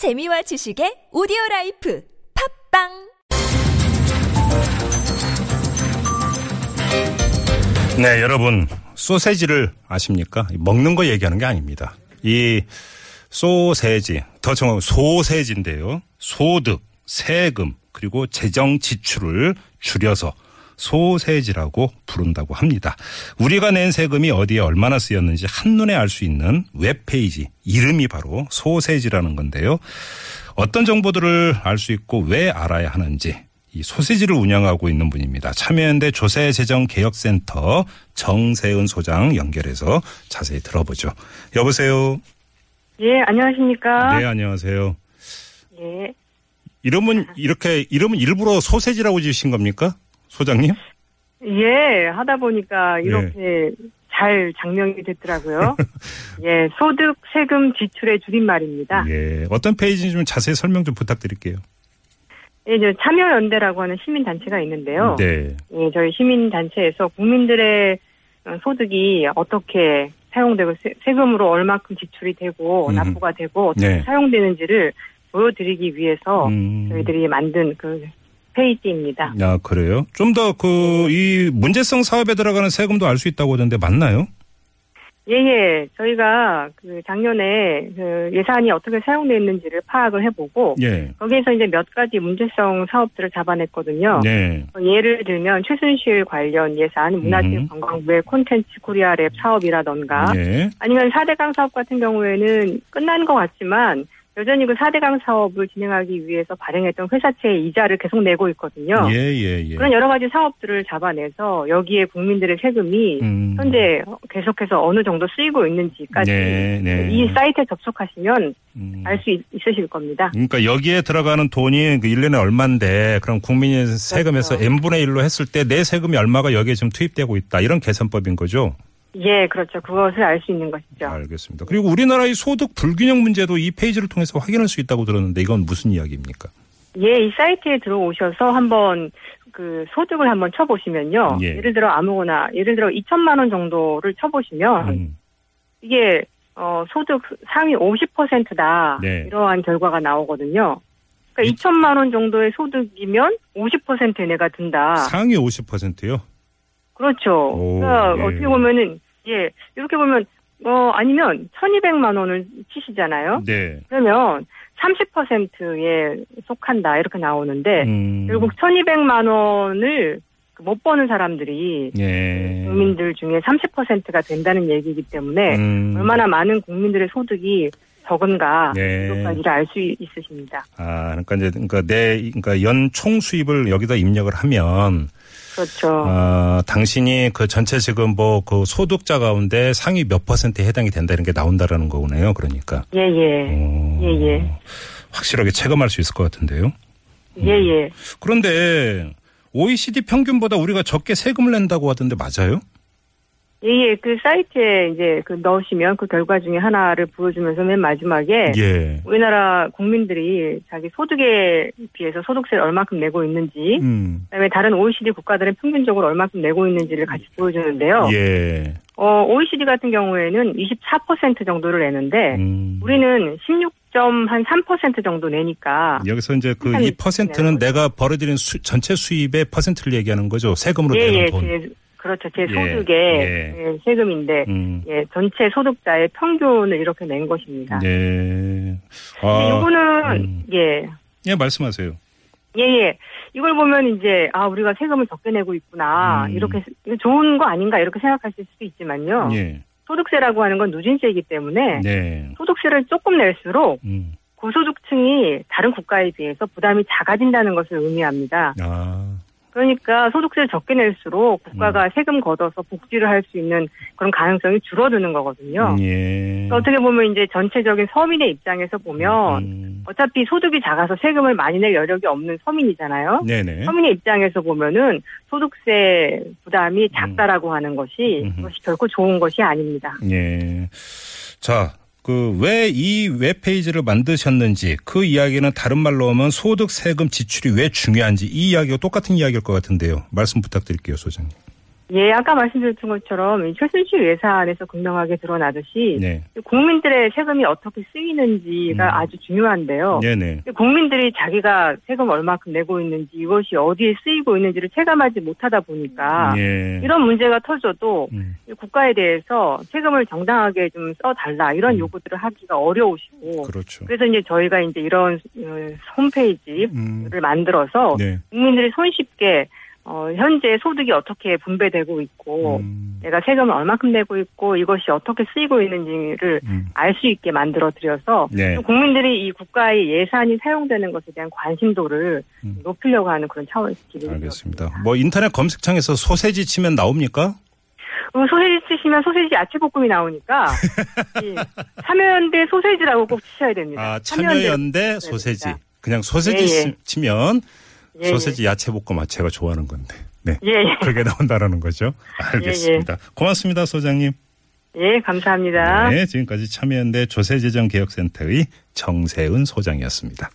재미와 지식의 오디오 라이프 팟빵 네, 여러분 소세지를 아십니까? 먹는 거 얘기하는 게 아닙니다. 이 소세지, 더 정확 소세지인데요. 소득, 세금, 그리고 재정 지출을 줄여서 소세지라고 부른다고 합니다. 우리가 낸 세금이 어디에 얼마나 쓰였는지 한눈에 알 수 있는 웹페이지 이름이 바로 소세지라는 건데요. 어떤 정보들을 알 수 있고 왜 알아야 하는지 이 소세지를 운영하고 있는 분입니다. 참여연대 조세재정개혁센터 정세은 소장 연결해서 자세히 들어보죠. 여보세요. 예, 안녕하십니까? 네, 안녕하세요. 예. 이름은 이렇게 이름은 일부러 소세지라고 지으신 겁니까? 소장님? 예, 하다 보니까 네. 이렇게 잘 장명이 됐더라고요. 예, 소득, 세금, 지출의 줄임말입니다. 예. 어떤 페이지인지 좀 자세히 설명 좀 부탁드릴게요. 예, 이제 참여연대라고 하는 시민단체가 있는데요. 네. 예, 저희 시민단체에서 국민들의 어, 소득이 어떻게 사용되고 세, 세금으로 얼마큼 지출이 되고 음. 납부가 되고 어떻게 네. 사용되는지를 보여드리기 위해서 음. 저희들이 만든 그 페이지입니다. 야, 그래요? 좀 더 그 이 문제성 사업에 들어가는 세금도 알 수 있다고 하던데 맞나요? 예, 예. 저희가 그 작년에 그 예산이 어떻게 사용됐는지를 파악을 해보고 예. 거기에서 이제 몇 가지 문제성 사업들을 잡아냈거든요. 네. 어, 예를 들면 최순실 관련 예산, 음. 문화체육관광부의 콘텐츠 코리아랩 사업이라던가 예. 아니면 4대강 사업 같은 경우에는 끝난 것 같지만 여전히 그 4대강 사업을 진행하기 위해서 발행했던 회사채의 이자를 계속 내고 있거든요. 예, 예, 예. 그런 여러 가지 사업들을 잡아내서 여기에 국민들의 세금이 음. 현재 계속해서 어느 정도 쓰이고 있는지까지 네, 네. 이 사이트에 접속하시면 음. 알수 있으실 겁니다. 그러니까 여기에 들어가는 돈이 그 1년에 얼마인데 그럼 국민의 세금에서 그렇죠. n분의 1로 했을 때 내 세금이 얼마가 여기에 지금 투입되고 있다. 이런 계산법인 거죠. 예, 그렇죠. 그것을 알 수 있는 것이죠. 알겠습니다. 그리고 우리나라의 소득 불균형 문제도 이 페이지를 통해서 확인할 수 있다고 들었는데 이건 무슨 이야기입니까? 예, 이 사이트에 들어오셔서 한번 그 소득을 한번 쳐보시면요. 예. 를 들어 아무거나 예를 들어 2천만 원 정도를 쳐보시면 음. 이게 어 소득 상위 50%다 네. 이러한 결과가 나오거든요. 그러니까 이- 2천만 원 정도의 소득이면 50%의 내가 든다. 상위 50%요? 그렇죠. 오, 그러니까 예. 어떻게 보면은 예 이렇게 보면 어 아니면 1,200만 원을 치시잖아요. 네. 그러면 30%에 속한다 이렇게 나오는데 음. 결국 1,200만 원을 못 버는 사람들이 예. 국민들 중에 30%가 된다는 얘기이기 때문에 음. 얼마나 많은 국민들의 소득이 적은가 네. 이것까지를 알 수 있으십니다. 아, 그러니까 이제 그러니까 내 그러니까 연 총 수입을 여기다 입력을 하면 그렇죠. 아, 당신이 그 전체 지금 뭐 그 소득자 가운데 상위 몇 퍼센트에 해당이 된다 이런 게 나온다라는 거네요. 그러니까. 예예 어, 예예 확실하게 체감할 수 있을 것 같은데요. 예예. 그런데 OECD 평균보다 우리가 적게 세금을 낸다고 하던데 맞아요? 예예 그 사이트에 이제 그 넣으시면 그 결과 중에 하나를 보여주면서 맨 마지막에 예. 우리나라 국민들이 자기 소득에 비해서 소득세를 얼마큼 내고 있는지 음. 그다음에 다른 OECD 국가들은 평균적으로 얼마큼 내고 있는지를 같이 보여주는데요. 예. 어, OECD 같은 경우에는 24% 정도를 내는데 음. 우리는 16.3% 정도 내니까 여기서 이제 그 한- 2%는 네. 내가 벌어들인 수- 전체 수입의 퍼센트를 얘기하는 거죠. 세금으로 내는 예예 돈. 제 그렇죠 제 예, 소득의 예. 예, 세금인데 음. 예 전체 소득자의 평균을 이렇게 낸 것입니다. 네. 근데 아, 요거는 음. 예 예, 말씀하세요. 예 예 이걸 보면 이제 아 우리가 세금을 적게 내고 있구나 음. 이렇게 좋은 거 아닌가 이렇게 생각하실 수도 있지만요. 예. 소득세라고 하는 건 누진세이기 때문에 네. 소득세를 조금 낼수록 음. 고소득층이 다른 국가에 비해서 부담이 작아진다는 것을 의미합니다. 아. 그러니까 소득세를 적게 낼수록 국가가 음. 세금 걷어서 복지를 할 수 있는 그런 가능성이 줄어드는 거거든요. 예. 그러니까 어떻게 보면 이제 전체적인 서민의 입장에서 보면 음. 어차피 소득이 작아서 세금을 많이 낼 여력이 없는 서민이잖아요. 네네. 서민의 입장에서 보면은 소득세 부담이 작다라고 하는 것이. 그것이 결코 좋은 것이 아닙니다. 예. 자, 그 왜 이 웹페이지를 만드셨는지 그 이야기는 다른 말로 하면 소득 세금 지출이 왜 중요한지 이 이야기와 똑같은 이야기일 것 같은데요. 말씀 부탁드릴게요, 소장님. 예, 아까 말씀드렸던 것처럼 이 최순실 예산에서 극명하게 드러나듯이 네. 국민들의 세금이 어떻게 쓰이는지가 음. 아주 중요한데요. 네네. 국민들이 자기가 세금 얼마큼 내고 있는지 이것이 어디에 쓰이고 있는지를 체감하지 못하다 보니까 예. 이런 문제가 터져도 음, 이 국가에 대해서 세금을 정당하게 좀 써달라 이런 음. 요구들을 하기가 어려우시고 그렇죠. 그래서 이제 저희가 이제 이런 어, 홈페이지를 음, 만들어서 네. 국민들이 손쉽게 어, 현재 소득이 어떻게 분배되고 있고 음, 내가 세금을 얼마큼 내고 있고 이것이 어떻게 쓰이고 있는지를 음, 알수 있게 만들어 드려서 네. 또 국민들이 이 국가의 예산이 사용되는 것에 대한 관심도를 음. 높이려고 하는 그런 차원에서 기획이 알겠습니다. 뭐 인터넷 검색창에서 소세지 치면 나옵니까? 어, 소세지 치시면 소세지 야채볶음이 나오니까 이 참여연대 소세지라고 꼭 치셔야 됩니다. 아, 참여연대 소세지. 그냥 소세지 예, 예. 치- 치면 예, 소세지 야채 볶음 아 제가 좋아하는 건데. 네. 예, 예. 그게 나온다라는 거죠. 알겠습니다. 고맙습니다, 소장님. 예, 감사합니다. 네, 지금까지 참여연대 조세재정개혁센터의 정세은 소장이었습니다.